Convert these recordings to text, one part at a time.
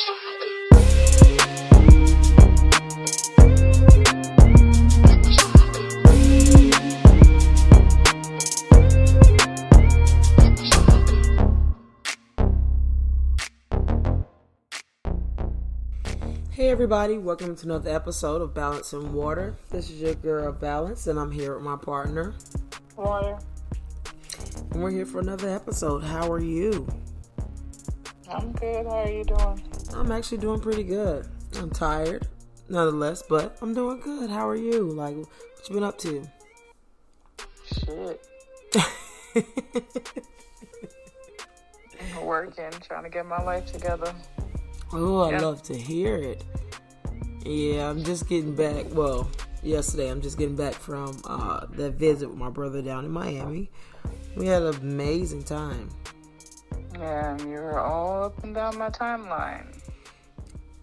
Hey everybody, welcome to another episode of Balance and Water. This is your girl Balance, and I'm here with my partner. Water. And we're here for another episode. How are you? I'm good. How are you doing? I'm actually doing pretty good. I'm tired, nonetheless, but I'm doing good. How are you? Like, what you been up to? Shit. Working, trying to get my life together. Oh, I love to hear it. Yeah, I'm just getting back. Well, yesterday I'm just getting back from uh, that visit with my brother down in Miami. We had an amazing time. Yeah, you were all up and down my timeline.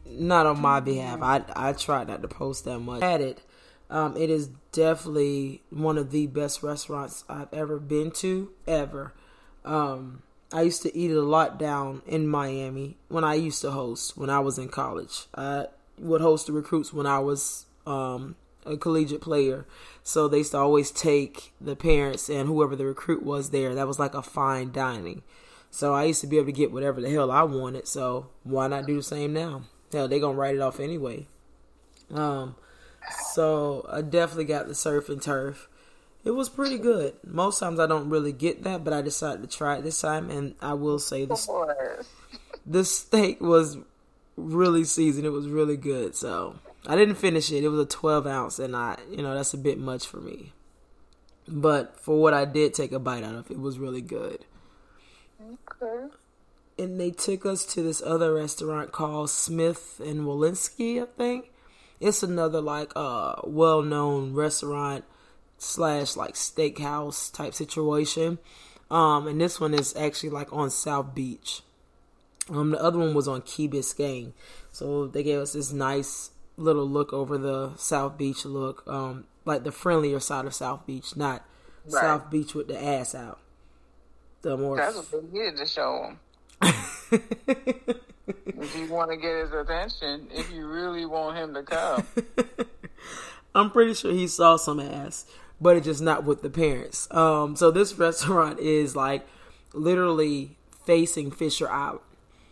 Not on my behalf. I I tried not to post that much. At it, um, it is definitely one of the best restaurants I've ever been to ever. Um, I used to eat it a lot down in Miami when I used to host when I was in college. I would host the recruits when I was um, a collegiate player, so they used to always take the parents and whoever the recruit was there. That was like a fine dining. So I used to be able to get whatever the hell I wanted. So why not do the same now? Hell, they gonna write it off anyway. Um, so I definitely got the surf and turf. It was pretty good. Most times I don't really get that, but I decided to try it this time, and I will say this the steak was really seasoned. It was really good. So I didn't finish it. It was a 12 ounce, and I, you know, that's a bit much for me. But for what I did take a bite out of, it was really good. Okay. And they took us to this other restaurant called Smith and Wollensky, I think. It's another like uh well known restaurant slash like steakhouse type situation. Um and this one is actually like on South Beach. Um, the other one was on Key Biscayne, so they gave us this nice little look over the South Beach look, um, like the friendlier side of South Beach, not Right. South Beach with the ass out. The more That's what they needed to show him. If you want to get his attention, if you really want him to come. I'm pretty sure he saw some ass, but it's just not with the parents. Um, so this restaurant is like literally facing Fisher Island.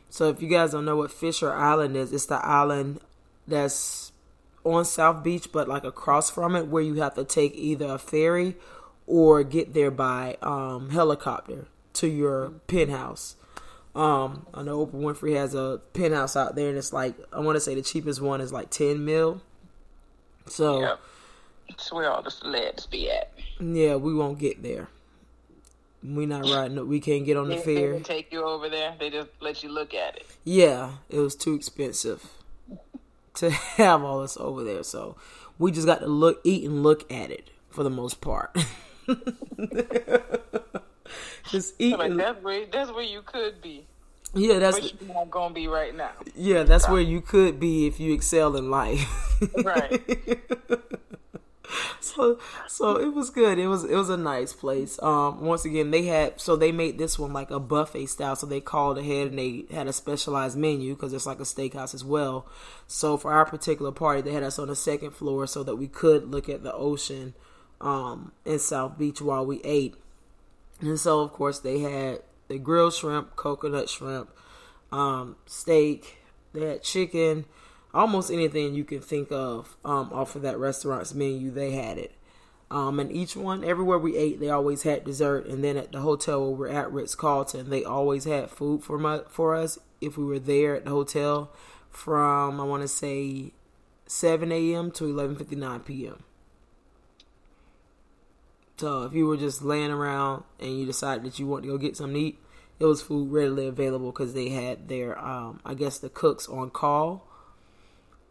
So if you guys don't know what Fisher Island is, it's the island that's on South Beach, but like across from it, where you have to take either a ferry or get there by um, helicopter to your penthouse. Um, I know Oprah Winfrey has a penthouse out there, and it's like I want to say the cheapest one is like ten mil. So Yep. That's where all the celebs be at. yeah, we won't get there. We not riding. We can't get on the They, they ferry. take you over there. They just let you look at it. Yeah, it was too expensive to have all this over there. So we just got to look, eat, and look at it for the most part. just eat. Like that's where that's where you could be, yeah, that's but you're not gonna be right now. yeah, that's where you could be if you excel in life. Right. so so it was good. It was it was a nice place. Um, once again, they had so they made this one like a buffet style. So they called ahead and they had a specialized menu because it's like a steakhouse as well. So for our particular party, they had us on the second floor so that we could look at the ocean um, in South Beach while we ate. And so of course they had the grilled shrimp, coconut shrimp, um, steak. They had chicken almost anything you can think of um, off of that restaurant's menu, they had it. Um, and each one, everywhere we ate, they always had dessert. And then at the hotel where we're at, Ritz Carlton, they always had food for my, for us if we were there at the hotel from I want to say 7 a.m. to 11:59 p.m. So if you were just laying around and you decided that you want to go get something to eat, it was food readily available because they had their, um, I guess, the cooks on call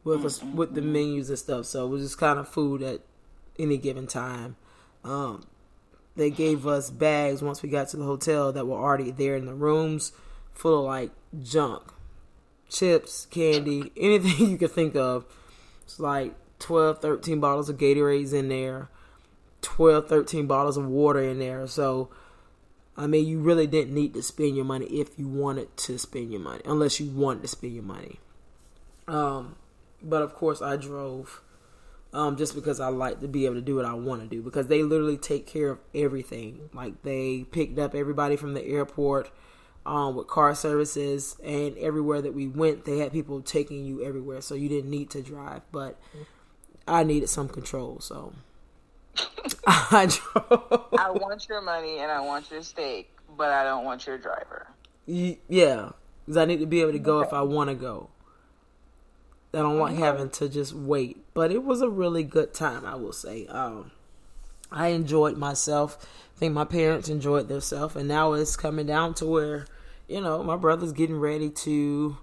with us with the menus and stuff. So it was just kind of food at any given time. Um, they gave us bags once we got to the hotel that were already there in the rooms, full of like junk, chips, candy, anything you could think of. It's like 12, 13 bottles of Gatorades in there, 12, 13 bottles of water in there. So I mean, you really didn't need to spend your money if you wanted to spend your money, unless you wanted to spend your money. Um, but of course, I drove um, just because I like to be able to do what I want to do because they literally take care of everything. Like they picked up everybody from the airport um, with car services, and everywhere that we went, they had people taking you everywhere, so you didn't need to drive. But I needed some control, so I drove. I want your money and I want your steak, but I don't want your driver. Yeah, because I need to be able to go okay. if I want to go. I don't like having to just wait. But it was a really good time, I will say. Um, I enjoyed myself. I think my parents enjoyed themselves, and now it's coming down to where, you know, my brother's getting ready to.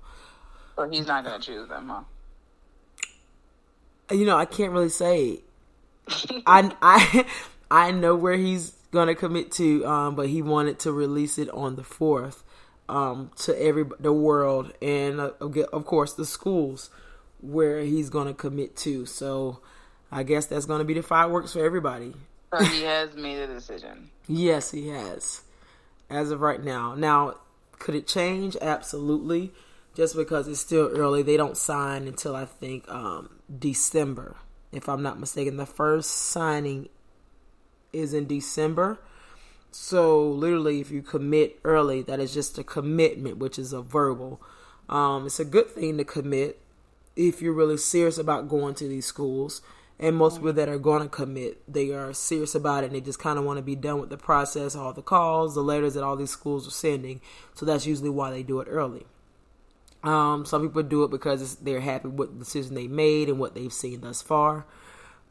So he's not going to choose them, huh? You know, I can't really say. I I I know where he's going to commit to, um, but he wanted to release it on the fourth um, to every the world and uh, of course the schools where he's going to commit to. So I guess that's going to be the fireworks for everybody. So he has made a decision. yes, he has. As of right now. Now, could it change? Absolutely. Just because it's still early, they don't sign until I think um, December, if I'm not mistaken. The first signing is in December. So literally, if you commit early, that is just a commitment, which is a verbal. Um, it's a good thing to commit if you're really serious about going to these schools. And most people that are going to commit, they are serious about it and they just kind of want to be done with the process, all the calls, the letters that all these schools are sending. So that's usually why they do it early. Um, some people do it because they're happy with the decision they made and what they've seen thus far.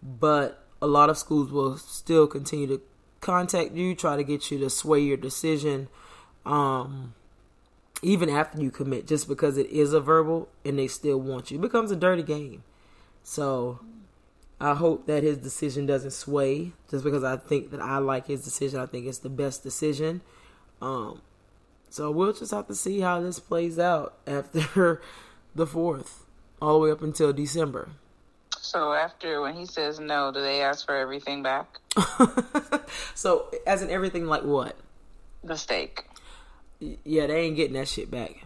But a lot of schools will still continue to contact you, try to get you to sway your decision. Um, even after you commit, just because it is a verbal and they still want you. It becomes a dirty game. So I hope that his decision doesn't sway just because I think that I like his decision. I think it's the best decision. Um, so we'll just have to see how this plays out after the fourth, all the way up until December. So after when he says no, do they ask for everything back? so as in everything like what? The steak yeah, they ain't getting that shit back.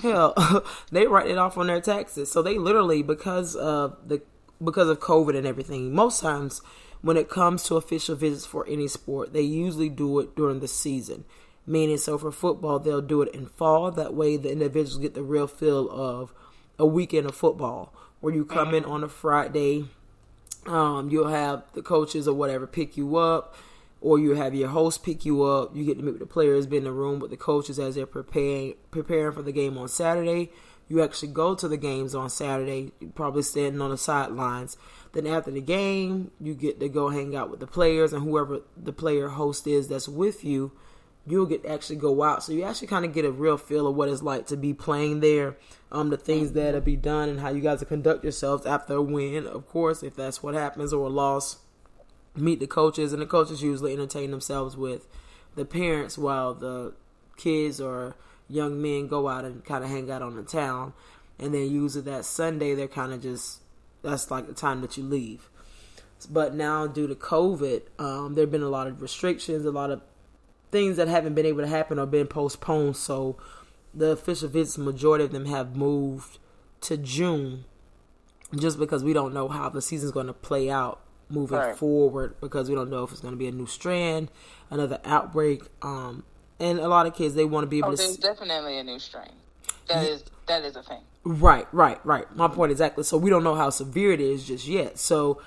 Hell, they write it off on their taxes. So they literally because of the because of COVID and everything. Most times when it comes to official visits for any sport, they usually do it during the season. Meaning, so for football, they'll do it in fall. That way, the individuals get the real feel of a weekend of football, where you come in on a Friday. Um, you'll have the coaches or whatever pick you up or you have your host pick you up. You get to meet with the players, be in the room with the coaches as they're preparing preparing for the game on Saturday. You actually go to the games on Saturday, probably standing on the sidelines. Then after the game, you get to go hang out with the players and whoever the player host is that's with you. You'll get actually go out, so you actually kind of get a real feel of what it's like to be playing there, um, the things that'll be done, and how you guys will conduct yourselves after a win, of course, if that's what happens, or a loss meet the coaches, and the coaches usually entertain themselves with the parents while the kids or young men go out and kind of hang out on the town. And then usually that Sunday, they're kind of just that's like the time that you leave. But now, due to COVID, um, there have been a lot of restrictions, a lot of things that haven't been able to happen or been postponed. So the official visits, majority of them have moved to June, just because we don't know how the season's going to play out moving right. forward because we don't know if it's going to be a new strand, another outbreak. Um, and a lot of kids they want to be able oh, to. There's definitely a new strain. That is that is a thing. Right, right, right. My point exactly. So we don't know how severe it is just yet. So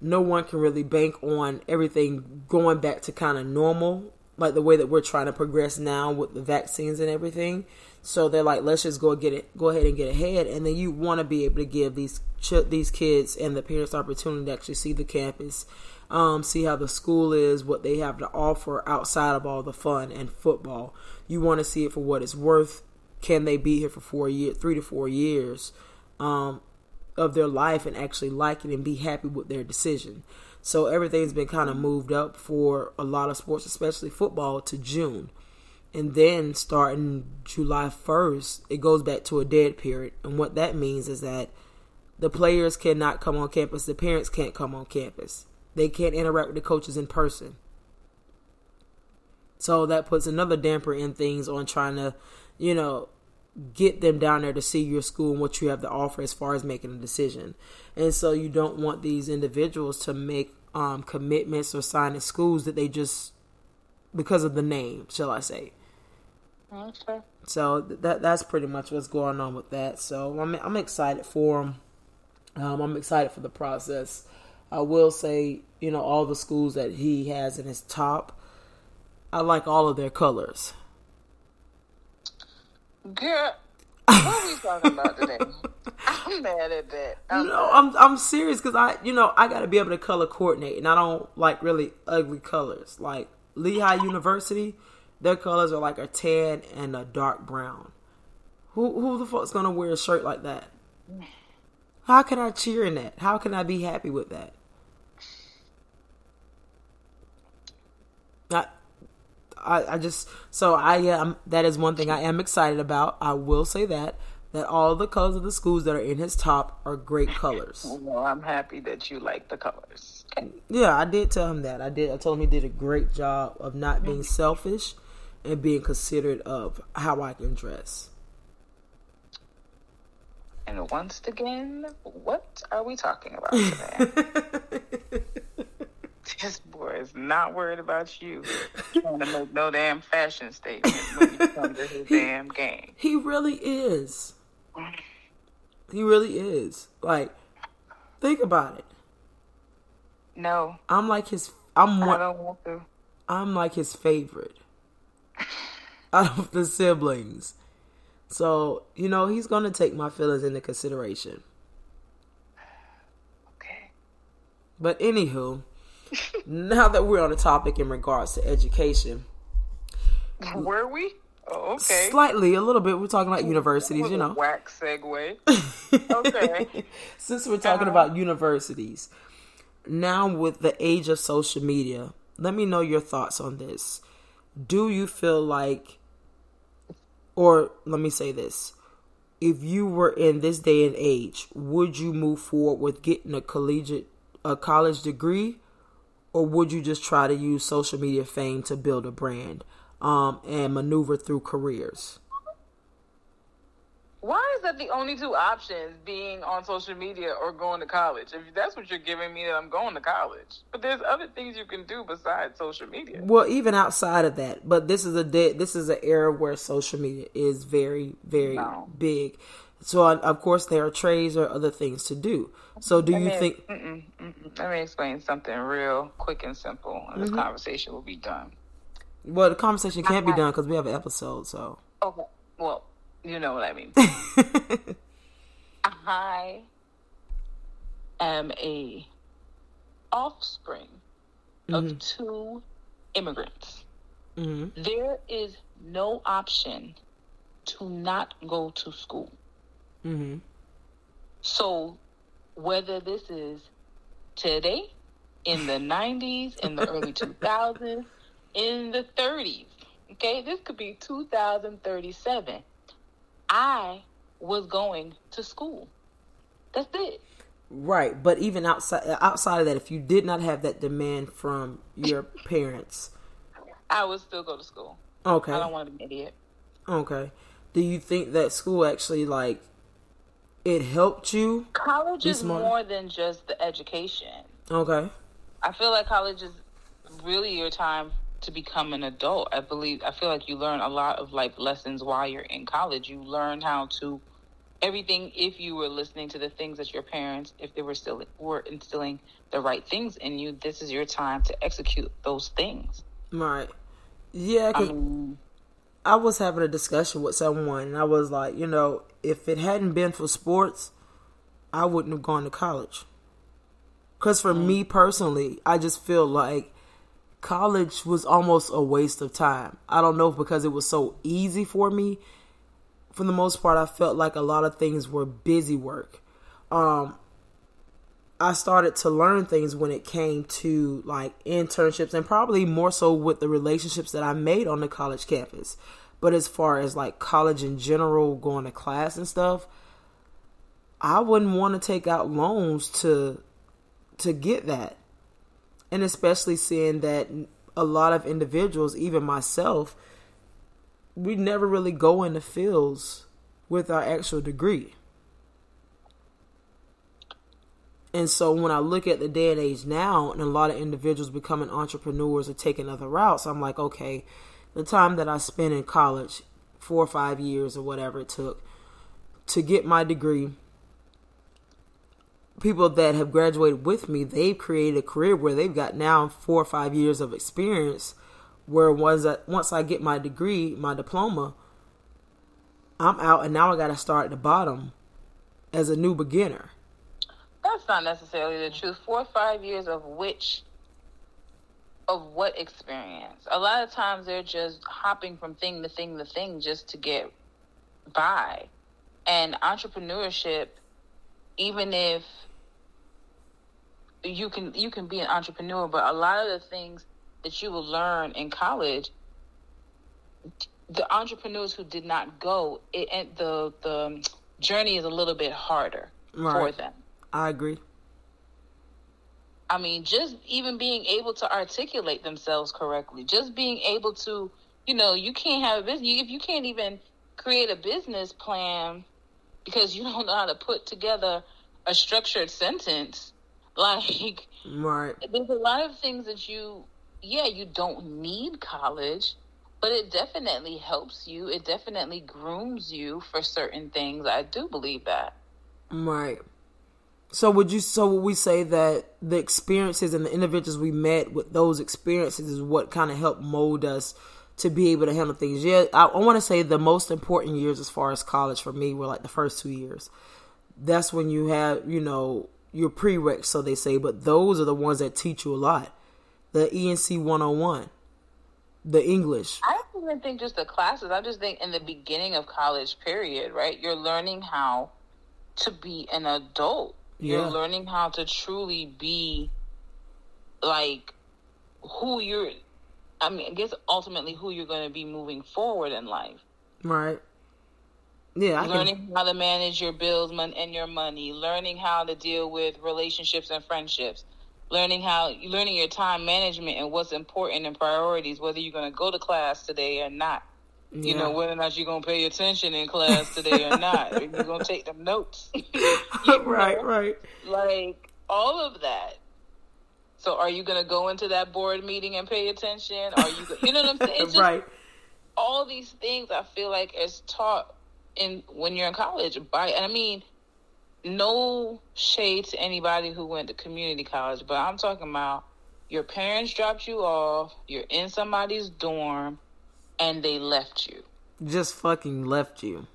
no one can really bank on everything going back to kind of normal, like the way that we're trying to progress now with the vaccines and everything. So they're like, let's just go get it, go ahead and get ahead, and then you want to be able to give these ch- these kids and the parents opportunity to actually see the campus, um, see how the school is, what they have to offer outside of all the fun and football. You want to see it for what it's worth. Can they be here for four years, three to four years um, of their life, and actually like it and be happy with their decision? So everything's been kind of moved up for a lot of sports, especially football, to June and then starting July 1st, it goes back to a dead period. And what that means is that the players cannot come on campus, the parents can't come on campus. They can't interact with the coaches in person. So that puts another damper in things on trying to, you know, get them down there to see your school and what you have to offer as far as making a decision. And so you don't want these individuals to make um, commitments or sign at schools that they just because of the name, shall I say? Okay. So that that's pretty much what's going on with that. So I'm I'm excited for them. Um, I'm excited for the process. I will say, you know, all the schools that he has in his top, I like all of their colors. Girl, what are we talking about today? I'm mad at that. I'm no, I'm I'm serious because I, you know, I got to be able to color coordinate, and I don't like really ugly colors. Like Lehigh University, their colors are like a tan and a dark brown. Who who the fuck's gonna wear a shirt like that? How can I cheer in that? How can I be happy with that? I, I, I just so I am. That is one thing I am excited about. I will say that that all the colors of the schools that are in his top are great colors. Well, I'm happy that you like the colors. Yeah, I did tell him that. I did. I told him he did a great job of not being mm-hmm. selfish and being considerate of how I can dress. And once again, what are we talking about today? this boy is not worried about you trying to make no damn fashion statement when you come to his he, damn game. He really is. He really is. Like, think about it. No. I'm like his. I'm one. I don't want to. I'm like his favorite out of the siblings. So, you know, he's going to take my feelings into consideration. Okay. But, anywho, now that we're on the topic in regards to education. Were we? Oh, okay. Slightly, a little bit. We're talking about universities, you know. Whack segue. okay. Since we're talking uh-huh. about universities, now with the age of social media, let me know your thoughts on this. Do you feel like, or let me say this, if you were in this day and age, would you move forward with getting a collegiate, a college degree, or would you just try to use social media fame to build a brand? um, and maneuver through careers. Why is that the only two options being on social media or going to college? If that's what you're giving me, that I'm going to college. But there's other things you can do besides social media. Well, even outside of that, but this is a de- this is an era where social media is very very no. big. So of course there are trades or other things to do. So do you think? Mm-mm, mm-mm. Let me explain something real quick and simple, and this mm-hmm. conversation will be done. Well, the conversation can't be done because we have an episode. So okay, well, you know what I mean. I am a offspring mm-hmm. of two immigrants. Mm-hmm. There is no option to not go to school. Mm-hmm. So, whether this is today, in the 90s, in the early 2000s, in the 30s. Okay, this could be 2037. I was going to school. That's it. Right, but even outside outside of that, if you did not have that demand from your parents, I would still go to school. Okay, I don't want to be an idiot. Okay, do you think that school actually like it helped you? College is more than just the education. Okay, I feel like college is really your time to become an adult. I believe I feel like you learn a lot of life lessons while you're in college. You learn how to everything if you were listening to the things that your parents if they were still were instilling the right things in you, this is your time to execute those things. Right. Yeah, I, was having a discussion with someone and I was like, you know, if it hadn't been for sports, I wouldn't have gone to college. Cuz for mm-hmm. me personally, I just feel like college was almost a waste of time. I don't know because it was so easy for me. For the most part, I felt like a lot of things were busy work. Um, I started to learn things when it came to like internships and probably more so with the relationships that I made on the college campus. But as far as like college in general, going to class and stuff, I wouldn't want to take out loans to to get that and especially seeing that a lot of individuals, even myself, we never really go into fields with our actual degree. And so when I look at the day and age now, and a lot of individuals becoming entrepreneurs or taking other routes, I'm like, okay, the time that I spent in college, four or five years or whatever it took, to get my degree, people that have graduated with me, they've created a career where they've got now four or five years of experience. Where once I, once I get my degree, my diploma, I'm out and now I got to start at the bottom as a new beginner. That's not necessarily the truth. Four or five years of which, of what experience? A lot of times they're just hopping from thing to thing to thing just to get by. And entrepreneurship, even if you can you can be an entrepreneur, but a lot of the things that you will learn in college, the entrepreneurs who did not go, it, the the journey is a little bit harder right. for them. I agree. I mean, just even being able to articulate themselves correctly, just being able to, you know, you can't have a business if you can't even create a business plan because you don't know how to put together a structured sentence. Like, right? There's a lot of things that you, yeah, you don't need college, but it definitely helps you. It definitely grooms you for certain things. I do believe that. Right. So would you? So would we say that the experiences and the individuals we met with those experiences is what kind of helped mold us to be able to handle things? Yeah, I, I want to say the most important years as far as college for me were like the first two years. That's when you have you know your prereqs, so they say, but those are the ones that teach you a lot. The ENC 101, the English. I don't even think just the classes. I just think in the beginning of college period, right? You're learning how to be an adult you're learning how to truly be like who you're I mean, I guess ultimately who you're going to be moving forward in life. Right. Yeah. I learning can... how to manage your bills and your money, learning how to deal with relationships and friendships, learning how learning your time management and what's important and priorities, whether you're going to go to class today or not. Yeah. You know whether or not you're gonna pay attention in class today or not. you're gonna take them notes. right, know? right. Like all of that. So, are you gonna go into that board meeting and pay attention? Are you, you know what I'm saying? Just, right. All these things I feel like is taught in when you're in college. By and I mean, no shade to anybody who went to community college, but I'm talking about your parents dropped you off. You're in somebody's dorm and they left you. Just fucking left you.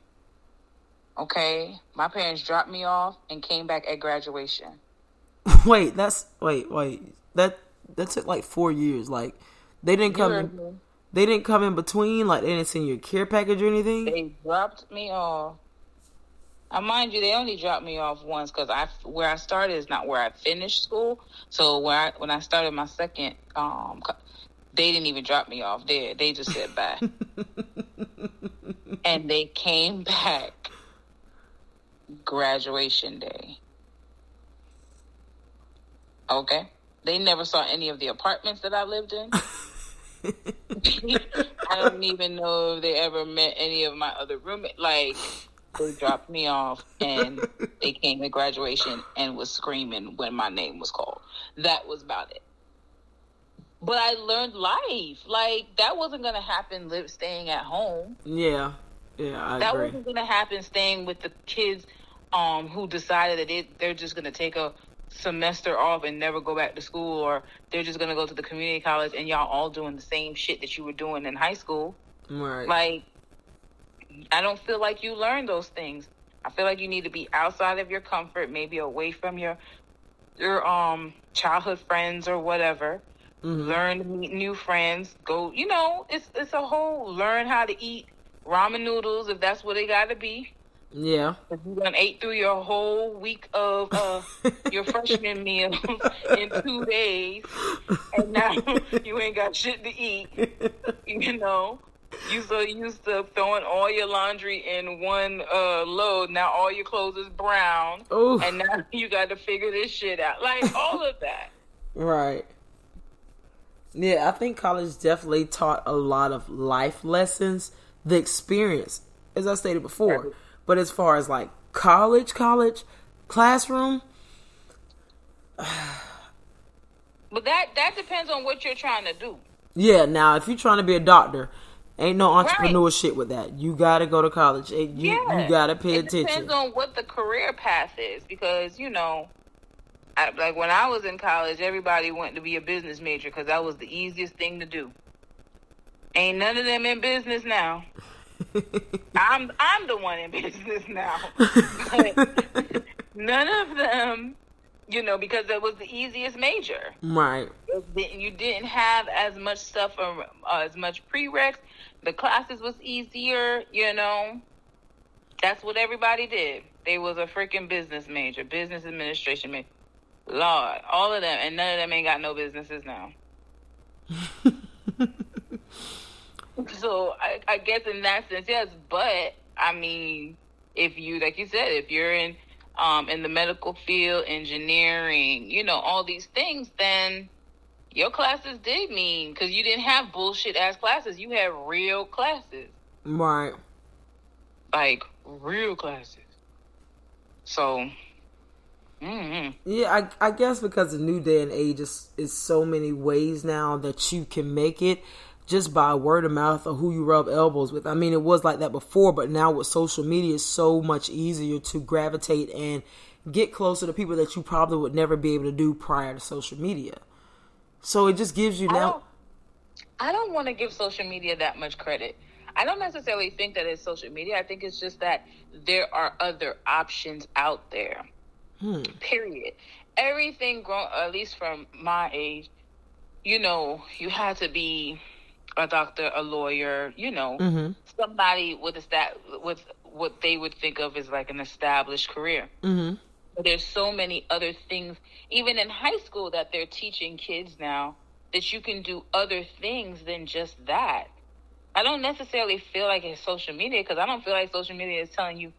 Okay, my parents dropped me off and came back at graduation. wait, that's wait, wait. That that took like four years. Like they didn't come. In, they didn't come in between. Like they didn't send you a care package or anything. They dropped me off. I mind you, they only dropped me off once because I where I started is not where I finished school. So where I, when I started my second um, they didn't even drop me off there. They just said bye. and they came back graduation day. Okay? They never saw any of the apartments that I lived in. I don't even know if they ever met any of my other roommates. Like, they dropped me off and they came to graduation and was screaming when my name was called. That was about it but I learned life. Like that wasn't gonna happen. Live staying at home. Yeah, yeah. I that agree. wasn't gonna happen. Staying with the kids, um, who decided that it, they're just gonna take a semester off and never go back to school, or they're just gonna go to the community college and y'all all doing the same shit that you were doing in high school. Right. Like, I don't feel like you learned those things. I feel like you need to be outside of your comfort, maybe away from your your um childhood friends or whatever Mm-hmm. Learn to meet new friends. Go, you know, it's it's a whole learn how to eat ramen noodles if that's what they got to be. Yeah. If you done ate through your whole week of uh, your freshman meals in two days, and now you ain't got shit to eat. You know, you so used to throwing all your laundry in one uh, load. Now all your clothes is brown, Oof. and now you got to figure this shit out. Like all of that. Right. Yeah, I think college definitely taught a lot of life lessons, the experience, as I stated before. But as far as like college, college, classroom, But that that depends on what you're trying to do. yeah. Now, if you're trying to be a doctor, ain't no Right. entrepreneur shit with that. You gotta go to college. You Yeah, you gotta pay it attention. depends on what the career path is because you know, I, like when I was in college, everybody wanted to be a business major because that was the easiest thing to do. Ain't none of them in business now. I'm I'm the one in business now. But none of them, you know, because it was the easiest major. right. You didn't have as much stuff, or uh, as much prereqs. The classes was easier, you know. That's what everybody did. They was a freaking business major, business administration major. Lord, all of them, and none of them ain't got no businesses now. so I, I guess in that sense, yes. But I mean, if you, like you said, if you're in um, in the medical field, engineering, you know, all these things, then your classes did mean because you didn't have bullshit ass classes. You had real classes, Right. like real classes. So, mm Yeah, I, I guess because the new day and age is, is so many ways now that you can make it just by word of mouth or who you rub elbows with. I mean, it was like that before, but now with social media, it's so much easier to gravitate and get closer to people that you probably would never be able to do prior to social media. So it just gives you I now. don't, I don't want to give social media that much credit. I don't necessarily think that it's social media. I think it's just that there are other options out there. Hmm. Period. Everything grown, at least from my age, you know, you had to be a doctor, a lawyer, you know, Mm-hmm. somebody with a stat with what they would think of as like an established career. Mm-hmm. But there's so many other things, even in high school, that they're teaching kids now that you can do other things than just that. I don't necessarily feel like it's social media because I don't feel like social media is telling you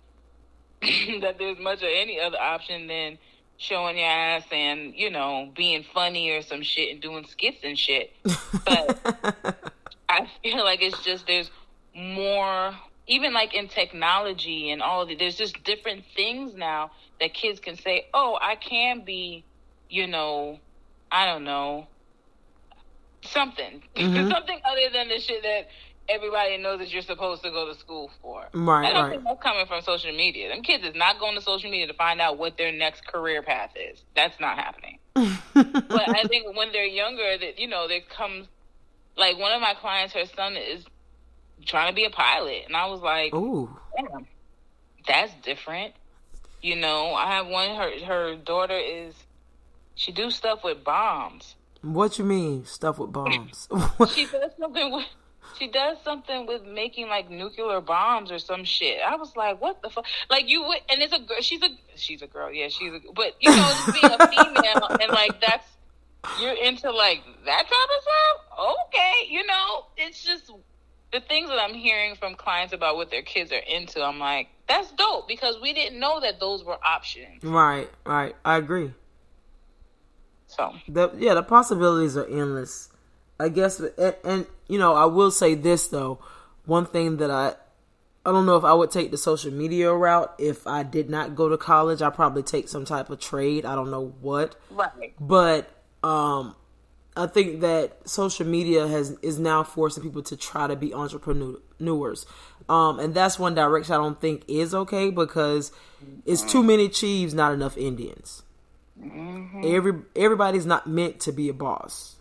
that there's much of any other option than showing your ass and, you know, being funny or some shit and doing skits and shit. But I feel like it's just there's more, even like in technology and all of it, there's just different things now that kids can say, oh, I can be, you know, I don't know, something. Mhm. something other than the shit that everybody knows that you're supposed to go to school for. Right, I don't right. think that's coming from social media. Them kids is not going to social media to find out what their next career path is. That's not happening. but I think when they're younger, that you know, there comes like one of my clients, her son is trying to be a pilot, and I was like, Ooh. damn, that's different. You know, I have one. Her her daughter is she do stuff with bombs. What you mean? Stuff with bombs. She does something with. She does something with making like nuclear bombs or some shit. I was like, "What the fuck?" Like you would, and it's a girl. She's a she's a girl. Yeah, she's a. But you know, just being a female and like that's you're into like that type of stuff. Okay, you know, it's just the things that I'm hearing from clients about what their kids are into. I'm like, that's dope because we didn't know that those were options. right, right. I agree. So the yeah the possibilities are endless i guess and, and you know i will say this though. One thing that i i don't know if i would take the social media route if i did not go to college. I probably take some type of trade. I don't know what. Right, but um i think that social media has is now forcing people to try to be entrepreneurs. Um and that's one direction i don't think is okay because it's too many chiefs not enough indians. Every everybody's not meant to be a boss.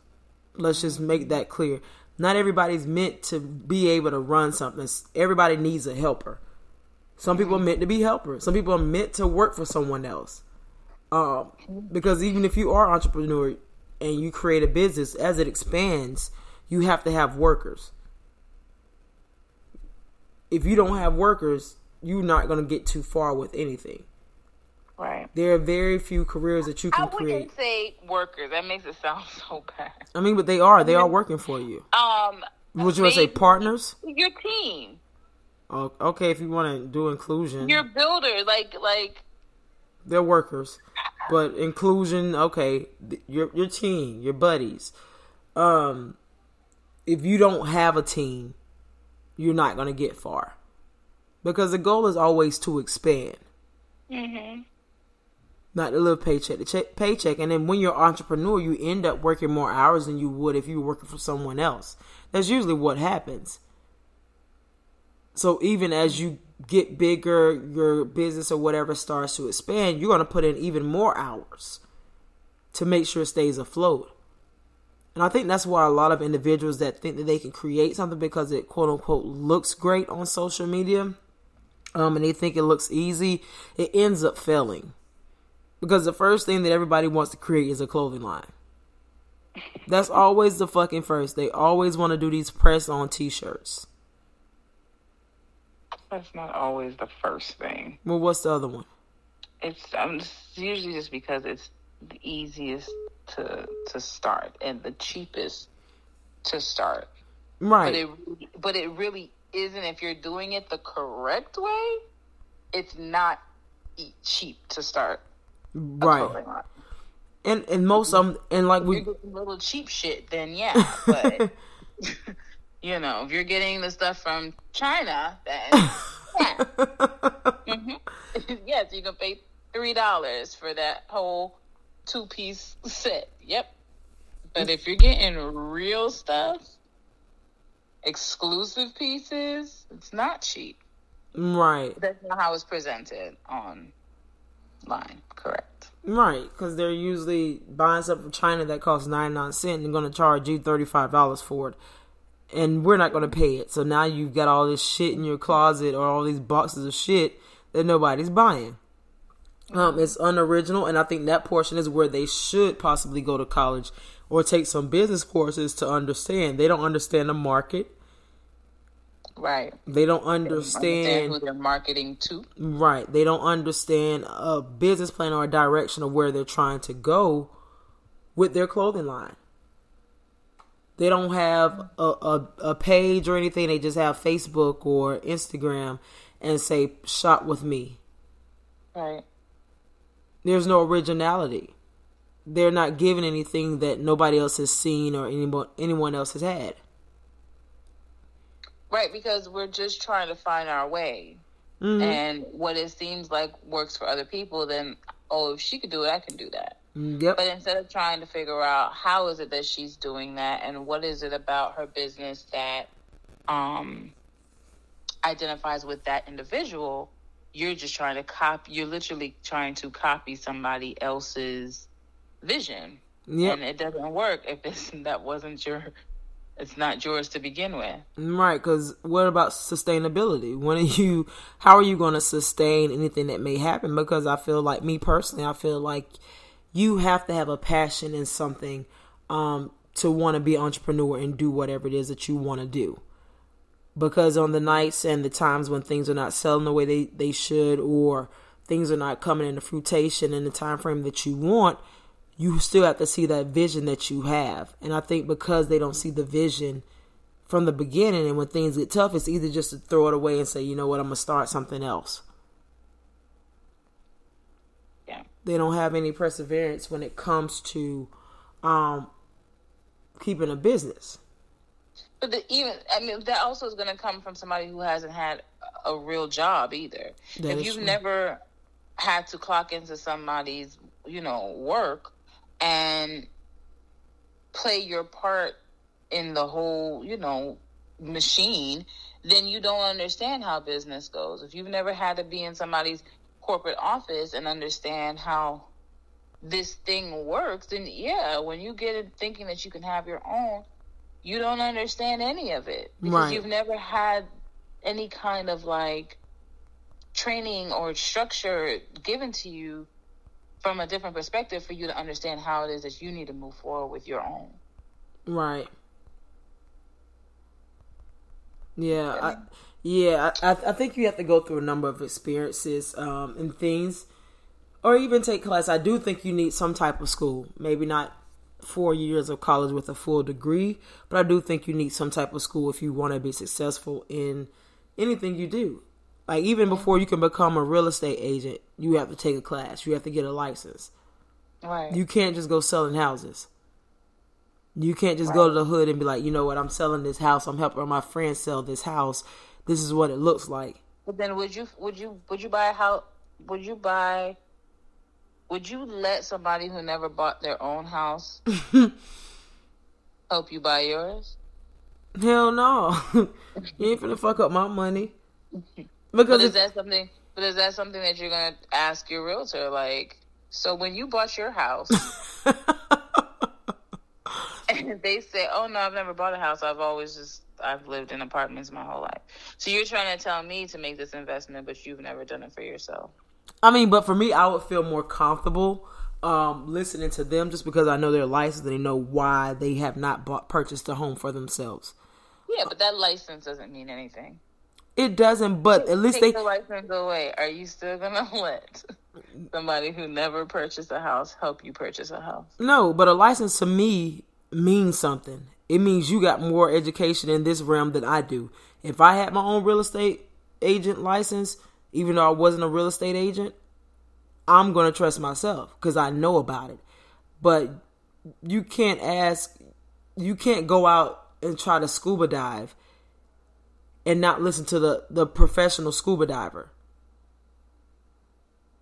Let's just make that clear. Not everybody's meant to be able to run something. Everybody needs a helper. Some people are meant to be helpers. Some people are meant to work for someone else. Um, because even if you are entrepreneur and you create a business, as it expands, you have to have workers. If you don't have workers, you're not going to get too far with anything. Right. There are very few careers that you can I can wouldn't create. say workers. That makes it sound so bad. I mean, but they are. They are working for you. Um, Would you want to say partners? Your team, Oh, okay, if you want to do inclusion, your builder, like like they're workers. But inclusion, okay, your your team, your buddies. um, if you don't have a team, you're not going to get far because the goal is always to expand. Mm-hmm. Not to live paycheck to check, paycheck, and then when you're an entrepreneur, you end up working more hours than you would if you were working for someone else. That's usually what happens. So even as you get bigger, your business or whatever starts to expand, you're going to put in even more hours to make sure it stays afloat. And I think that's why a lot of individuals that think that they can create something because it quote unquote looks great on social media, um, and they think it looks easy, it ends up failing. Because the first thing that everybody wants to create is a clothing line. That's always the fucking first. They always want to do these press on t shirts. That's not always the first thing. Well, what's the other one? It's um, usually just because it's the easiest to to start and the cheapest to start. Right. But it but it really isn't if you're doing it the correct way. It's not cheap to start. Right. And and most of them and like we little cheap shit, then yeah, but. you know, if you're getting the stuff from China, then yeah. mm-hmm. yes, you can pay three dollars for that whole two piece set. Yep. But if you're getting real stuff, exclusive pieces, it's not cheap. Right. That's not how it's presented online. Correct. Right, because they're usually buying stuff from China that costs 99 cents and going to charge you $35 for it and we're not going to pay it. So now you've got all this shit in your closet or all these boxes of shit that nobody's buying. Um, it's unoriginal, and I think that portion is where they should possibly go to college or take some business courses to understand. They don't understand the market. Right. They don't understand, they understand who they're marketing to. Right. They don't understand a business plan or a direction of where they're trying to go with their clothing line. They don't have a, a, a page or anything. They just have Facebook or Instagram and say shop with me. Right. There's no originality. They're not giving anything that nobody else has seen or anyone anyone else has had. Right, because we're just trying to find our way. Mm-hmm. And what it seems like works for other people, then oh, if she could do it, I can do that. Yep. But instead of trying to figure out how is it that she's doing that and what is it about her business that um, identifies with that individual, you're just trying to copy. You're literally trying to copy somebody else's vision, yep. and it doesn't work if that wasn't your. It's not yours to begin with, right? Because what about sustainability? When are you? How are you going to sustain anything that may happen? Because I feel like me personally, I feel like you have to have a passion in something um, to want to be entrepreneur and do whatever it is that you want to do. Because on the nights and the times when things are not selling the way they, they should or things are not coming into fruition in the time frame that you want, you still have to see that vision that you have. And I think because they don't see the vision from the beginning and when things get tough, it's either just to throw it away and say, you know what, I'm going to start something else. they don't have any perseverance when it comes to um, keeping a business. But the, even I mean that also is going to come from somebody who hasn't had a real job either. That if you've true. never had to clock into somebody's you know work and play your part in the whole you know machine, then you don't understand how business goes. If you've never had to be in somebody's corporate office and understand how this thing works, then yeah, when you get it thinking that you can have your own, you don't understand any of it because right. you've never had any kind of like training or structure given to you from a different perspective for you to understand how it is that you need to move forward with your own. Right. Yeah. I, yeah, I, I think you have to go through a number of experiences um, and things, or even take class. I do think you need some type of school. Maybe not four years of college with a full degree, but I do think you need some type of school if you want to be successful in anything you do. Like even before you can become a real estate agent, you have to take a class. You have to get a license. Right. You can't just go selling houses. You can't just right. go to the hood and be like, you know what, I'm selling this house. I'm helping my friend sell this house. This is what it looks like. But then, would you would you would you buy a house? Would you buy? Would you let somebody who never bought their own house help you buy yours? Hell no. you ain't finna fuck up my money. Because but is that something? But is that something that you're gonna ask your realtor? Like, so when you bought your house, and they say, "Oh no, I've never bought a house. I've always just I've lived in apartments my whole life." So you're trying to tell me to make this investment, but you've never done it for yourself. I mean, but for me, I would feel more comfortable um, listening to them just because I know they're licensed and they know why they have not bought purchased a home for themselves. Yeah, but that license doesn't mean anything. It doesn't, but at least they take the license away. Are you still gonna let somebody who never purchased a house help you purchase a house? No, but a license to me means something. It means you got more education in this realm than I do. If I had my own real estate agent license, even though I wasn't a real estate agent, I'm going to trust myself because I know about it. But you can't ask, you can't go out and try to scuba dive and not listen to the, the professional scuba diver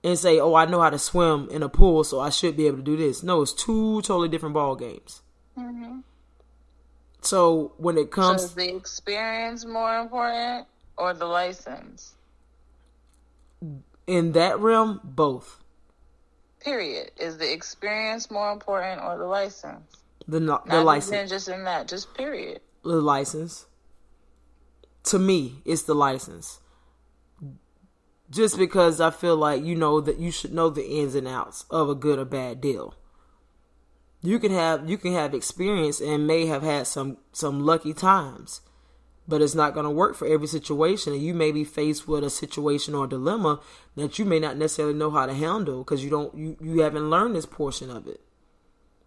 and say, "Oh, I know how to swim in a pool, so I should be able to do this." No, it's two totally different ball games. Mm-hmm. So when it comes, so is the experience more important or the license? In that realm, both. Period. Is the experience more important or the license? The the Not license. just in that, just period. The license. To me, it's the license. Just because I feel like you know that you should know the ins and outs of a good or bad deal. You can have you can have experience and may have had some some lucky times but it's not going to work for every situation and you may be faced with a situation or a dilemma that you may not necessarily know how to handle because you don't you, you haven't learned this portion of it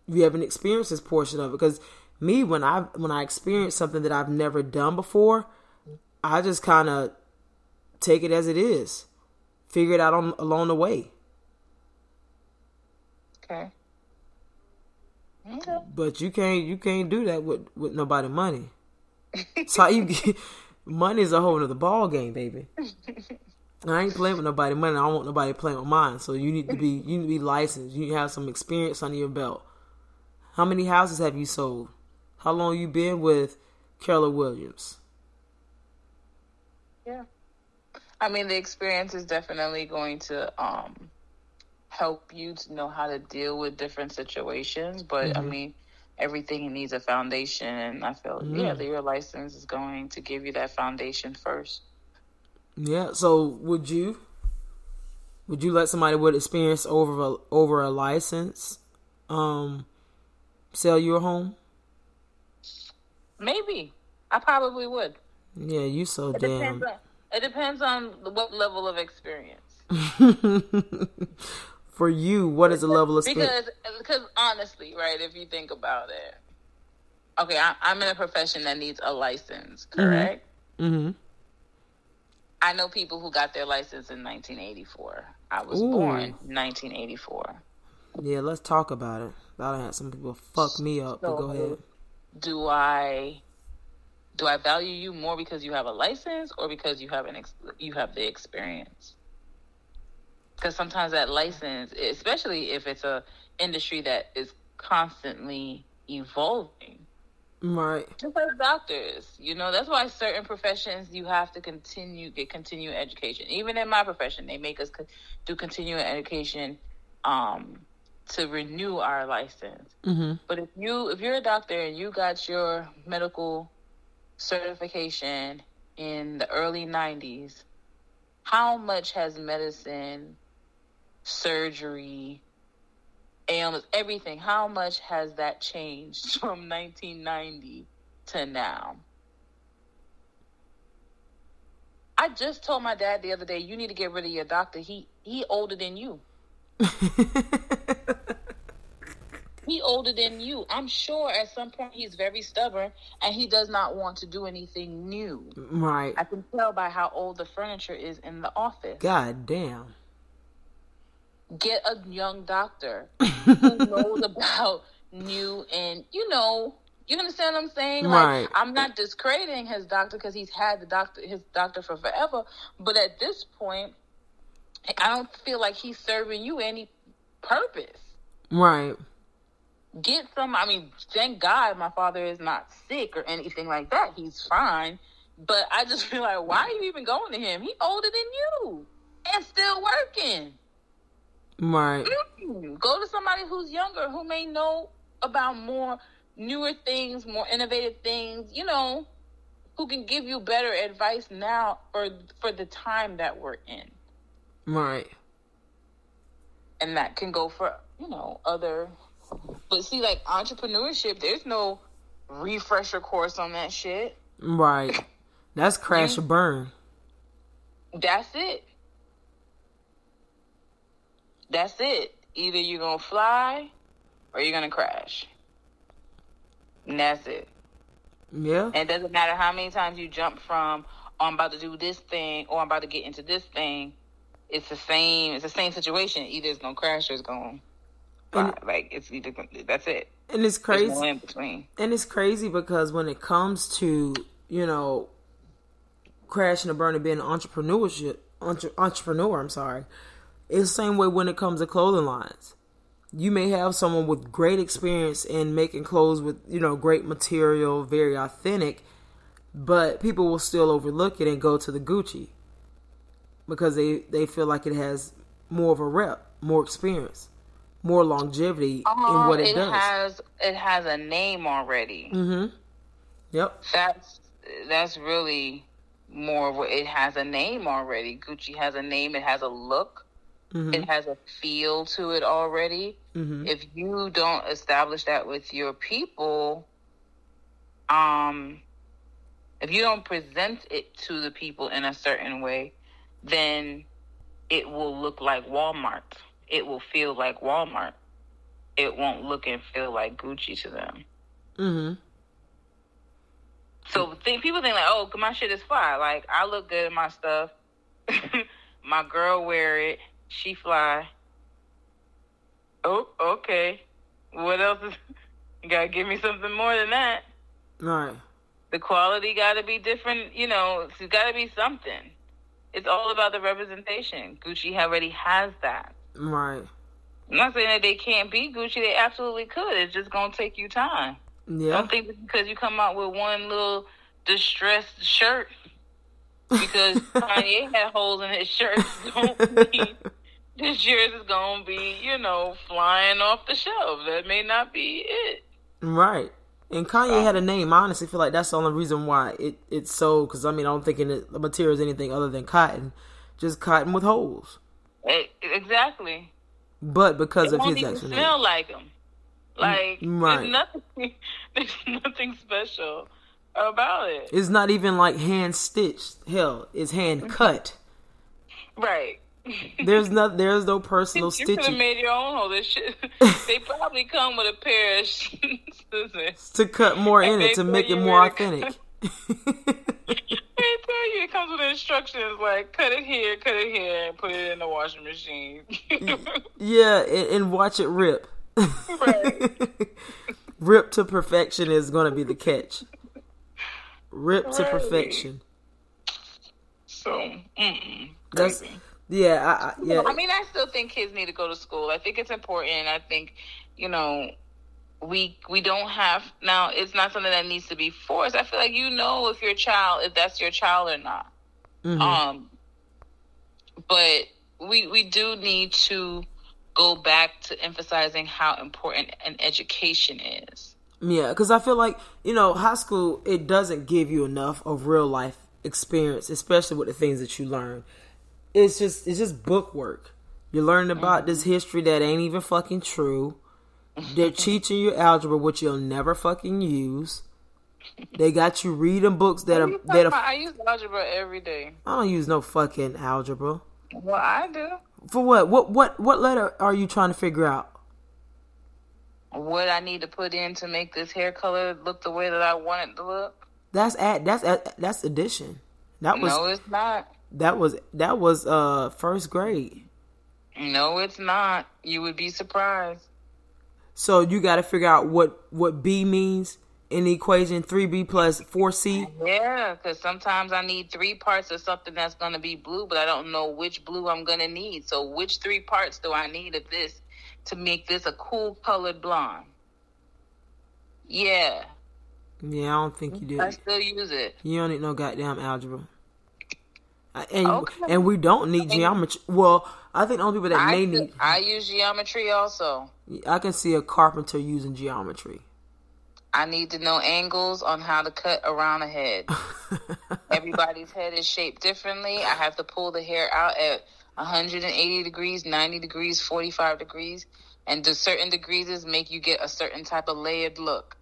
you haven't experienced this portion of it because me when i when i experience something that i've never done before i just kind of take it as it is figure it out on along the way okay okay but you can't you can't do that with with nobody money so you get money is a whole other ball game, baby. I ain't playing with nobody money. I don't want nobody playing with mine. So you need to be you need to be licensed. You have some experience under your belt. How many houses have you sold? How long you been with Keller Williams? Yeah. I mean the experience is definitely going to um help you to know how to deal with different situations, but mm-hmm. I mean everything needs a foundation and i feel mm. yeah your license is going to give you that foundation first yeah so would you would you let somebody with experience over a, over a license um sell your home maybe i probably would yeah you so it damn depends on, it depends on what level of experience for you, what is the level of because because honestly, right? If you think about it, okay, I, am in a profession that needs a license, mm-hmm. correct? Mm-hmm. I know people who got their license in 1984. I was Ooh. born 1984. Yeah, let's talk about it. I had some people fuck me up. So, go ahead. Do I do I value you more because you have a license or because you have an ex- you have the experience? because sometimes that license, especially if it's a industry that is constantly evolving. Right. Just like doctors, you know, that's why certain professions you have to continue get continuing education. Even in my profession, they make us do continuing education um, to renew our license. Mm-hmm. But if you if you're a doctor and you got your medical certification in the early '90s, how much has medicine surgery, ailments, everything. How much has that changed from 1990 to now? I just told my dad the other day, you need to get rid of your doctor. He he older than you. he older than you. I'm sure at some point he's very stubborn and he does not want to do anything new. Right. I can tell by how old the furniture is in the office. God damn get a young doctor who knows about new and you know you understand what I'm saying? Right. Like I'm not discrediting his doctor because he's had the doctor his doctor for forever, but at this point, I don't feel like he's serving you any purpose. Right. Get some. I mean, thank God my father is not sick or anything like that. He's fine. But I just feel like, why are you even going to him? He older than you and still working. Right. Go to somebody who's younger who may know about more newer things, more innovative things, you know, who can give you better advice now for for the time that we're in. Right. And that can go for, you know, other but see like entrepreneurship, there's no refresher course on that shit. Right. That's crash or burn. That's it. That's it. Either you're gonna fly or you're gonna crash. And that's it. Yeah. And it doesn't matter how many times you jump from, oh, I'm about to do this thing, or I'm about to get into this thing. It's the same. It's the same situation. Either it's gonna crash or it's gonna. And- like it's either. That's it. And it's There's crazy. no in between. And it's crazy because when it comes to, you know, crashing and burning, being an entrepreneurship entre- entrepreneur, I'm sorry, it's the same way when it comes to clothing lines. You may have someone with great experience in making clothes with, you know, great material, very authentic, but people will still overlook it and go to the Gucci because they, they feel like it has more of a rep, more experience, more longevity in what it, it does. has it has a name already. mm-hmm. Yep. That's that's really more of what it has a name already. Gucci has a name. It has a look. Mm-hmm. It has a feel to it already. Mhm. If you don't establish that with your people, um, if you don't present it to the people in a certain way, then it will look like Walmart. It will feel like Walmart. It won't look and feel like Gucci to them. Mm-hmm. So think, people think like, oh, my shit is fly. Like I look good in my stuff. my girl wear it. She fly. Oh, okay. What else is? You gotta give me something more than that. Right. The quality gotta be different. You know, it's gotta be something. It's all about the representation. Gucci already has that. Right. I'm not saying that they can't be Gucci. They absolutely could. It's just gonna take you time. Yeah. Don't think because you come out with one little distressed shirt because Kanye had holes in his shirt don't mean this yours is gonna be, you know, flying off the shelf. That may not be it. Right. And Kanye had a name. I honestly feel like that's the only reason why it it's sold. Because I mean, I don't think it, the material is anything other than cotton, just cotton with holes. Eh, exactly. But because It of his actual smell like him. Like mm, right. there's nothing. There's nothing special about it. it's not even like hand stitched. Hell, it's hand mm-hmm. cut. Right. There's not. There's no personal You could have made your own hole. This shit. they probably come with a pair of scissors. to cut more in it to make it more authentic. They tell you it comes with instructions like cut it here, cut it here, and put it in the washing machine. yeah, and, and watch it rip. Right. rip to perfection is going to be the catch. Rip to perfection. so, mm-mm, That's yeah, I, I, yeah. I mean, I still think kids need to go to school. I think it's important. I think, you know, we we don't have now. It's not something that needs to be forced. I feel like you know if your child, if that's your child or not. Mhm. Um, but we we do need to go back to emphasizing how important an education is. Yeah, because I feel like you know, high school it doesn't give you enough of real life experience, especially with the things that you learn. It's just it's just book work. You're learning about this history that ain't even fucking true. They're teaching you algebra, which you'll never fucking use. They got you reading books that are that are. I use algebra every day. I don't use no fucking algebra. Well, I do. For what? What what what letter are you trying to figure out? What I need to put in to make this hair color look the way that I want it to look? That's at that's at, that's addition. That was no, it's not. that was that was uh first grade. No, it's not. You would be surprised. So you got to figure out what what B means in the equation. Three B plus four C. Yeah, because sometimes I need three parts of something that's going to be blue, but I don't know which blue I'm going to need. So which three parts do I need of this to make this a cool colored blonde? Yeah. Yeah, I don't think you do. I still use it. You don't need no goddamn algebra. And Okay. and we don't need geometry. Well, I think the only people that I, may do- need. I use geometry also. I can see a carpenter using geometry. I need to know angles on how to cut around a head. Everybody's head is shaped differently. I have to pull the hair out at 180 degrees, 90 degrees, 45 degrees, and do certain degrees make you get a certain type of layered look.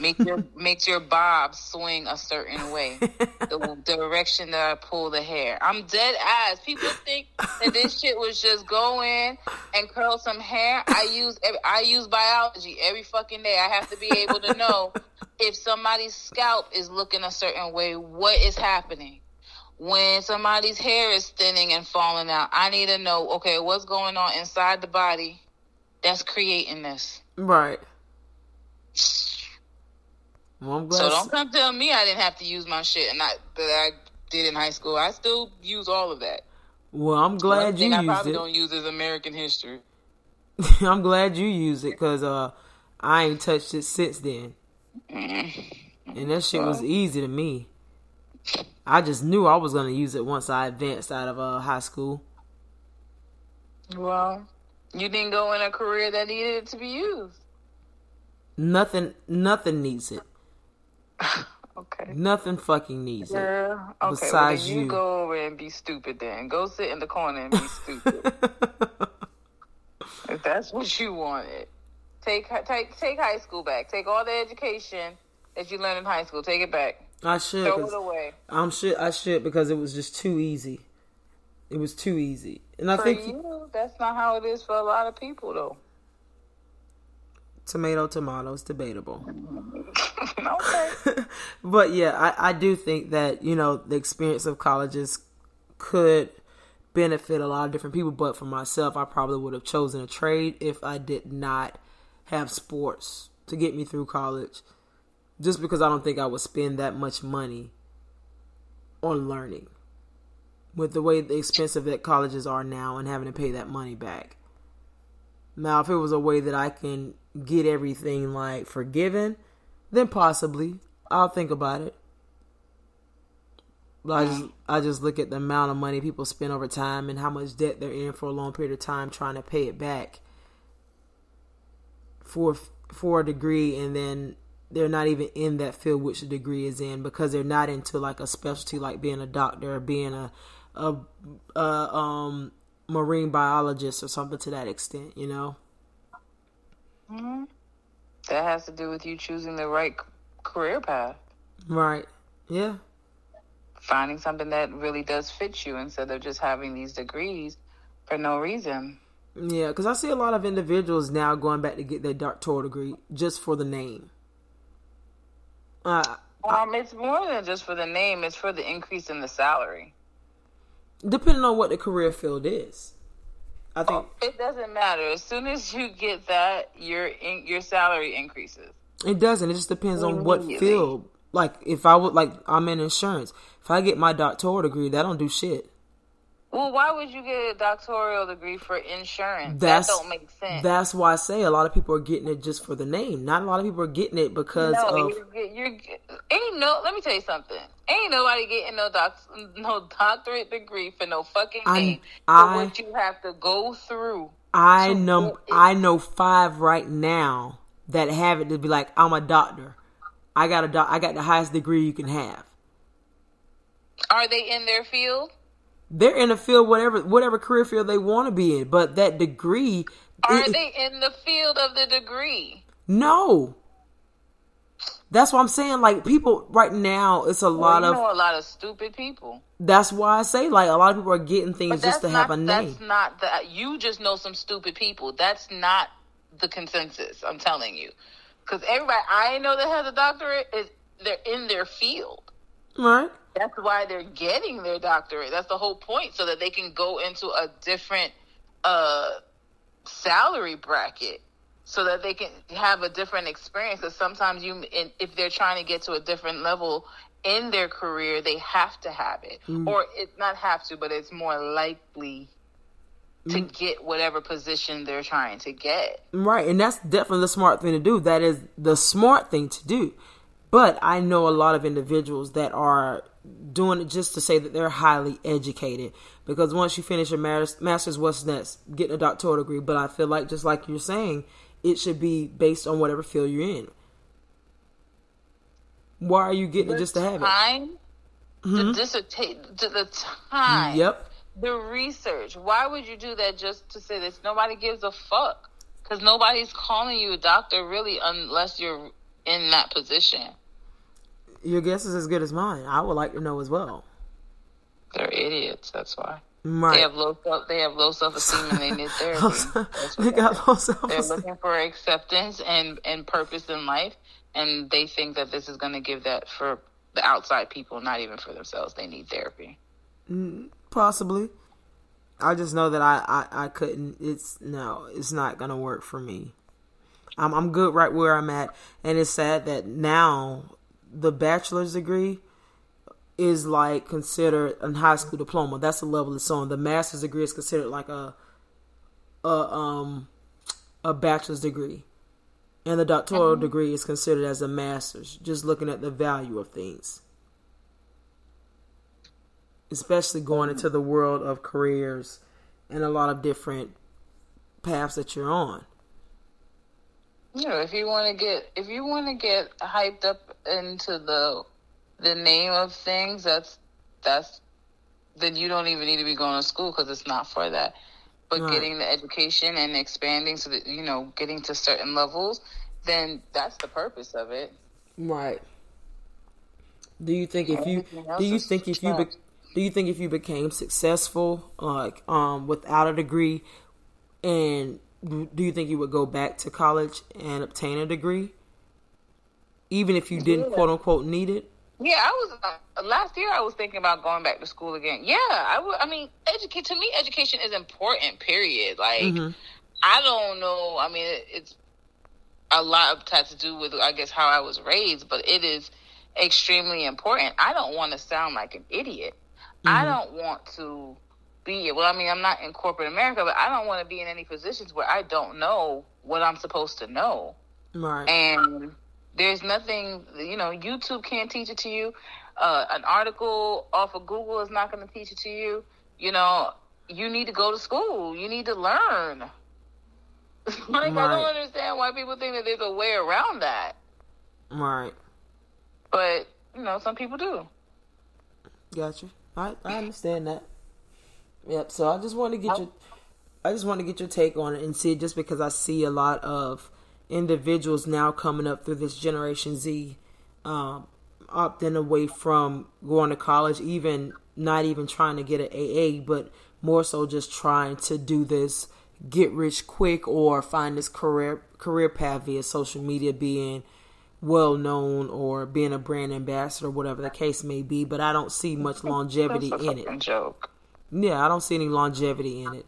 Make your makes your bob swing a certain way. The direction that I pull the hair. I'm dead ass. People think that this shit was just go in and curl some hair. I use I use biology every fucking day. I have to be able to know if somebody's scalp is looking a certain way, what is happening. When somebody's hair is thinning and falling out, I need to know, okay, what's going on inside the body that's creating this. Right. Well. So don't come tell me I didn't have to use my shit and I that I did in high school. I still use all of that. well, I'm One glad you thing I probably it. don't use is American history. I'm glad you use it because uh, I ain't touched it since then, Mm-hmm. and that shit was easy to me. I just knew I was gonna use it once I advanced out of uh, high school. Well, you didn't go in a career that needed it to be used. Nothing, nothing needs it. Okay. Nothing fucking needs it. Yeah. Okay. Besides well, you, you. go over and be stupid. Then go sit in the corner and be stupid. if that's what you wanted, take take take high school back. Take all the education that you learned in high school. Take it back. I should. Throw it away. I'm should. I should because it was just too easy. It was too easy, and I For think you, that's not how it is for a lot of people, though. Tomato, tomato is debatable. okay. but yeah, I, I do think that you know the experience of colleges could benefit a lot of different people. But for myself, I probably would have chosen a trade if I did not have sports to get me through college. Just because I don't think I would spend that much money on learning with the way the expensive that colleges are now and having to pay that money back. Now, if it was a way that I can get everything like forgiven, then possibly I'll think about it. I just I just look at the amount of money people spend over time and how much debt they're in for a long period of time trying to pay it back for for a degree and then they're not even in that field which the degree is in because they're not into like a specialty like being a doctor or being a a, a um marine biologist or something to that extent, you know. That has to do with you choosing the right career path. Right. Yeah. Finding something that really does fit you instead of just having these degrees for no reason. Yeah, because I see a lot of individuals now going back to get their doctoral degree just for the name. Uh, Um, it's more than just for the name, it's for the increase in the salary. depending on what the career field is. I think oh, It doesn't matter. As soon as you get that, your in, your salary increases. it doesn't. It just depends on what field. Like if I would like I'm in insurance. If I get my doctoral degree, that don't do shit. Well, why would you get a doctoral degree for insurance? That's that don't make sense. That's why I say a lot of people are getting it just for the name. Not a lot of people are getting it because no, of you're, you're ain't no. Let me tell you something. Ain't nobody getting no doc, no doctorate degree for no fucking I- name. I- what you have to go through. I know I know five right now that have it to be like I'm a doctor. I got a doc, I got the highest degree you can have. Are they in their field? They're in a field whatever whatever career field they want to be in, but that degree Are it- they in the field of the degree? no. That's what I'm saying. Like people right now, it's a lot Well, of. know a lot of stupid people. That's why I say like a lot of people are getting things just to have a name. That's not that You just know some stupid people. That's not the consensus. I'm telling you, because everybody I know that has a doctorate is they're in their field. Right? That's why they're getting their doctorate. That's the whole point, so that they can go into a different uh, salary bracket. so that they can have a different experience. Because sometimes you, if they're trying to get to a different level in their career, they have to have it, mm. or it's not have to, but it's more likely to mm. get whatever position they're trying to get. Right, and that's definitely the smart thing to do. That is the smart thing to do. But I know a lot of individuals that are doing it just to say that they're highly educated. Because once you finish your master's, what's next? Getting a doctoral degree. But I feel like, just like you're saying, it should be based on whatever field you're in. Why are you getting the it just to have time, it? Mm-hmm. The dissertation, the time. Yep. The research. Why would you do that just to say this? Nobody gives a fuck. Because nobody's calling you a doctor really unless you're in that position. Your guess is as good as mine. I would like to know as well. They're idiots. That's why. Right. They have low self. They have low self esteem and they need therapy. they got low self esteem. They're looking for acceptance and and purpose in life, and they think that this is going to give that for the outside people, not even for themselves. They need therapy. Mm, possibly. I just know that I, I, I couldn't. It's no, it's not gonna work for me. I'm I'm good right where I'm at, and it's sad that now the bachelor's degree is like considered a high school diploma. That's the level it's on. The master's degree is considered like a a um a bachelor's degree and the doctoral mm-hmm. degree is considered as a master's, just looking at the value of things. Especially going into the world of careers and a lot of different paths that you're on. Yeah, if you want to get if you want to get hyped up into the the name of things, that's that's then you don't even need to be going to school because it's not for that. But right. getting the education and expanding so that you know getting to certain levels then that's the purpose of it. Right. Do you think if you do you think if you be, do you think if you became successful like um without a degree and do you think you would go back to college and obtain a degree even if you didn't yeah. quote unquote need it yeah, I was uh, last year. I was thinking about going back to school again. Yeah, I would. I mean, educate to me, education is important. Period. Like, mm-hmm. I don't know. I mean, it, it's a lot of has to do with, I guess, how I was raised, but it is extremely important. I don't want to sound like an idiot. Mm-hmm. I don't want to be. Well, I mean, I'm not in corporate America, but I don't want to be in any positions where I don't know what I'm supposed to know. Right. And there's nothing, you know, YouTube can't teach it to you. Uh, an article off of Google is not going to teach it to you. You know, you need to go to school. You need to learn. like right. I don't understand why people think that there's a way around that. Right. But you know, some people do. Gotcha. I I understand that. Yep. So I just want to get your, I just want to get your take on it and see just because I see a lot of individuals now coming up through this Generation Z um, opting away from going to college, even not even trying to get an AA, but more so just trying to do this get rich quick or find this career career path via social media, being well known or being a brand ambassador, whatever the case may be. But I don't see much longevity in it. Joke. Yeah, I don't see any longevity in it.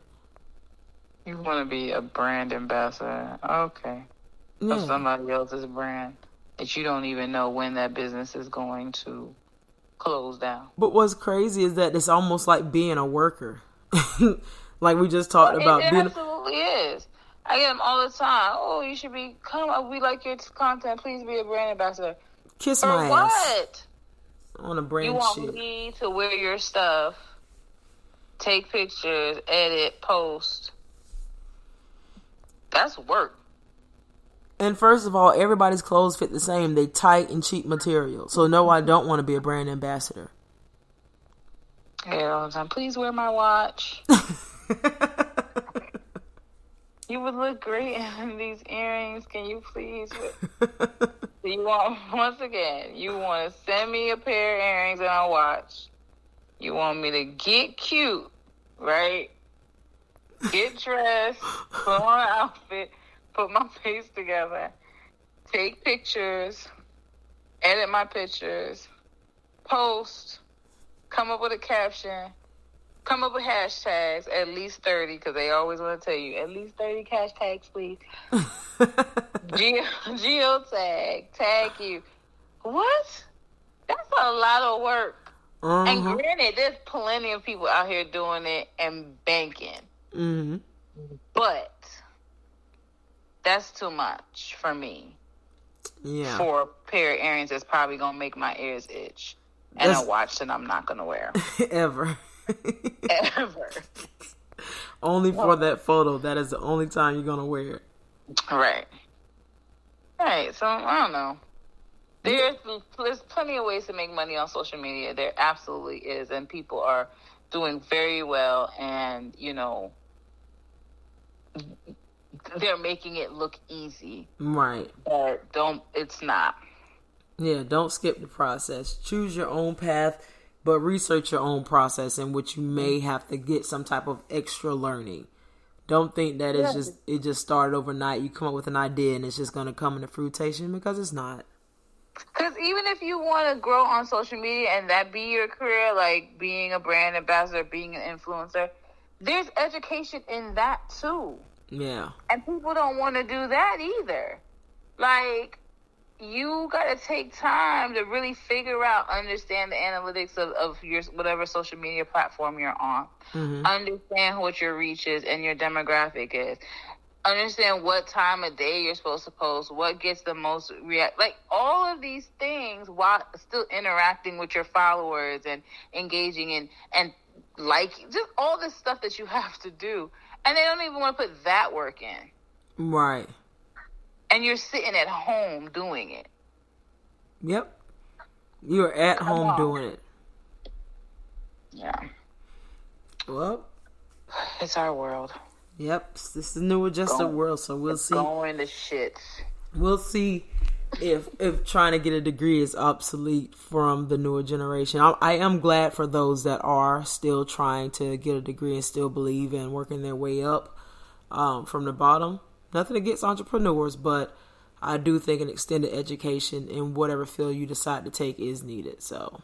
You want to be a brand ambassador? Okay yeah. of somebody else's brand that you don't even know when that business is going to close down. But what's crazy is that it's almost like being a worker. like we just talked well, about. It, it absolutely is. I get them all the time. Oh, you should be come. Uh, we like your content. Please be a brand ambassador. Kiss For my what? ass. On a brand You want shit. me to wear your stuff, take pictures, edit, post. That's work. And first of all, everybody's clothes fit the same. They tight and cheap material. So no, I don't want to be a brand ambassador. The. Please wear my watch. you would look great in these earrings. Can you please? you want once again? You want to send me a pair of earrings and a watch. You want me to get cute, right? Get dressed, put on an outfit put my face together, take pictures, edit my pictures, post, come up with a caption, come up with hashtags, at least 30, because they always want to tell you, at least 30 hashtags, please. Geo, geotag, tag you. What? That's a lot of work. Uh-huh. And granted, there's plenty of people out here doing it and banking. Mm-hmm. But that's too much for me. Yeah. For a pair of earrings that's probably going to make my ears itch. And that's... a watch that I'm not going to wear. Ever. Ever. only for that photo. That is the only time you're gonna wear it. Right. Right. So I don't know. There's there's plenty of ways to make money on social media. There absolutely is, and people are doing very well. And you know, they're making it look easy. Right. But don't. It's not. Yeah. Don't skip the process. Choose your own path but research your own process in which you may have to get some type of extra learning. Don't think that it's just it just started overnight. You come up with an idea and it's just going to come into fruition because it's not. Because even if you want to grow on social media and that be your career, like being a brand ambassador, being an influencer, there's education in that too. Yeah. And people don't want to do that either. Like, you got to take time to really figure out, understand the analytics of, of your whatever social media platform you're on. Mm-hmm. Understand what your reach is and your demographic is. Understand what time of day you're supposed to post, what gets the most react, like all of these things while still interacting with your followers and engaging in and like just all this stuff that you have to do, and they don't even want to put that work in. Right and you're sitting at home doing it. Yep. You're at Come home on. doing it. Yeah. Well, it's our world. Yep, this is the new adjusted world, so we'll see. Going to shit. We'll see if if trying to get a degree is obsolete from the newer generation. I, I, am glad for those that are still trying to get a degree and still believe in working their way up um, from the bottom. Nothing against entrepreneurs, but I do think an extended education in whatever field you decide to take is needed. So,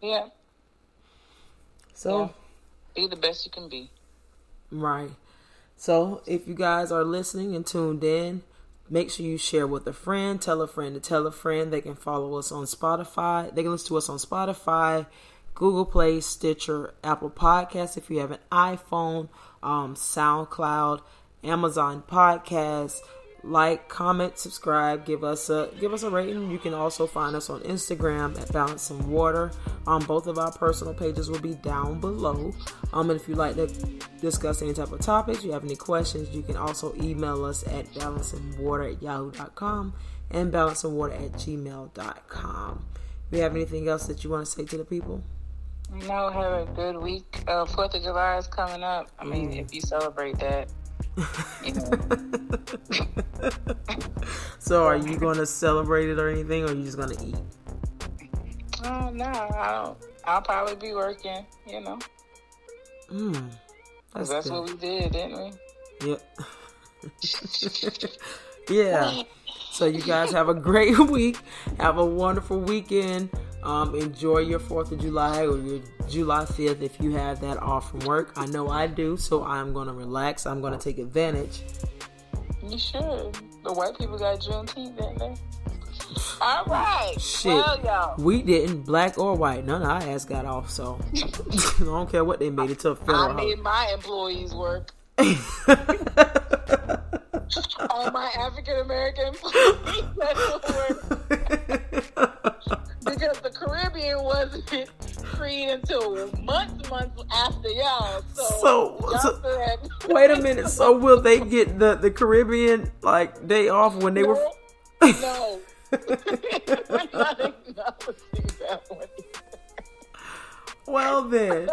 yeah. So, yeah. be the best you can be. Right. So, if you guys are listening and tuned in, make sure you share with a friend, tell a friend to tell a friend. They can follow us on Spotify. They can listen to us on Spotify, Google Play, Stitcher, Apple Podcasts if you have an iPhone, um, SoundCloud. Amazon Podcast. Like, comment, subscribe, give us a give us a rating. You can also find us on Instagram at Balancing Water. Um, both of our personal pages will be down below. Um, and if you'd like to discuss any type of topics, you have any questions, you can also email us at balanceandwater at yahoo.com and balanceandwater at gmail.com. Do you have anything else that you want to say to the people? No, have a good week. Uh, Fourth of July is coming up. I mean, mm. if you celebrate that, so, are you going to celebrate it or anything, or are you just going to eat? Oh no, I'll I'll probably be working. You know. Mm, that's, that's what we did, didn't we? Yep. yeah. So you guys have a great week. Have a wonderful weekend. Um, enjoy your 4th of July or your July 5th if you have that off from work. I know I do, so I'm going to relax. I'm going to take advantage. You should. The white people got Juneteenth, didn't they? All right. Shit. Well. We didn't, black or white. None of our ass got off, so I don't care what they made it to a federal. I made my employees work. All my African American employees work because the Caribbean wasn't freed until months, months after y'all. So, so, y'all so said, wait a minute. So will they get the the Caribbean like day off when they no, were? no, we're not acknowledging that one. Well then,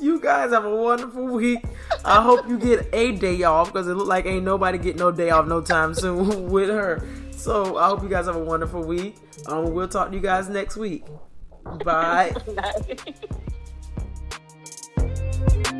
you guys have a wonderful week. I hope you get a day off because it look like ain't nobody get no day off no time soon with her so I hope you guys have a wonderful week. Um, we'll talk to you guys next week. Bye. Bye.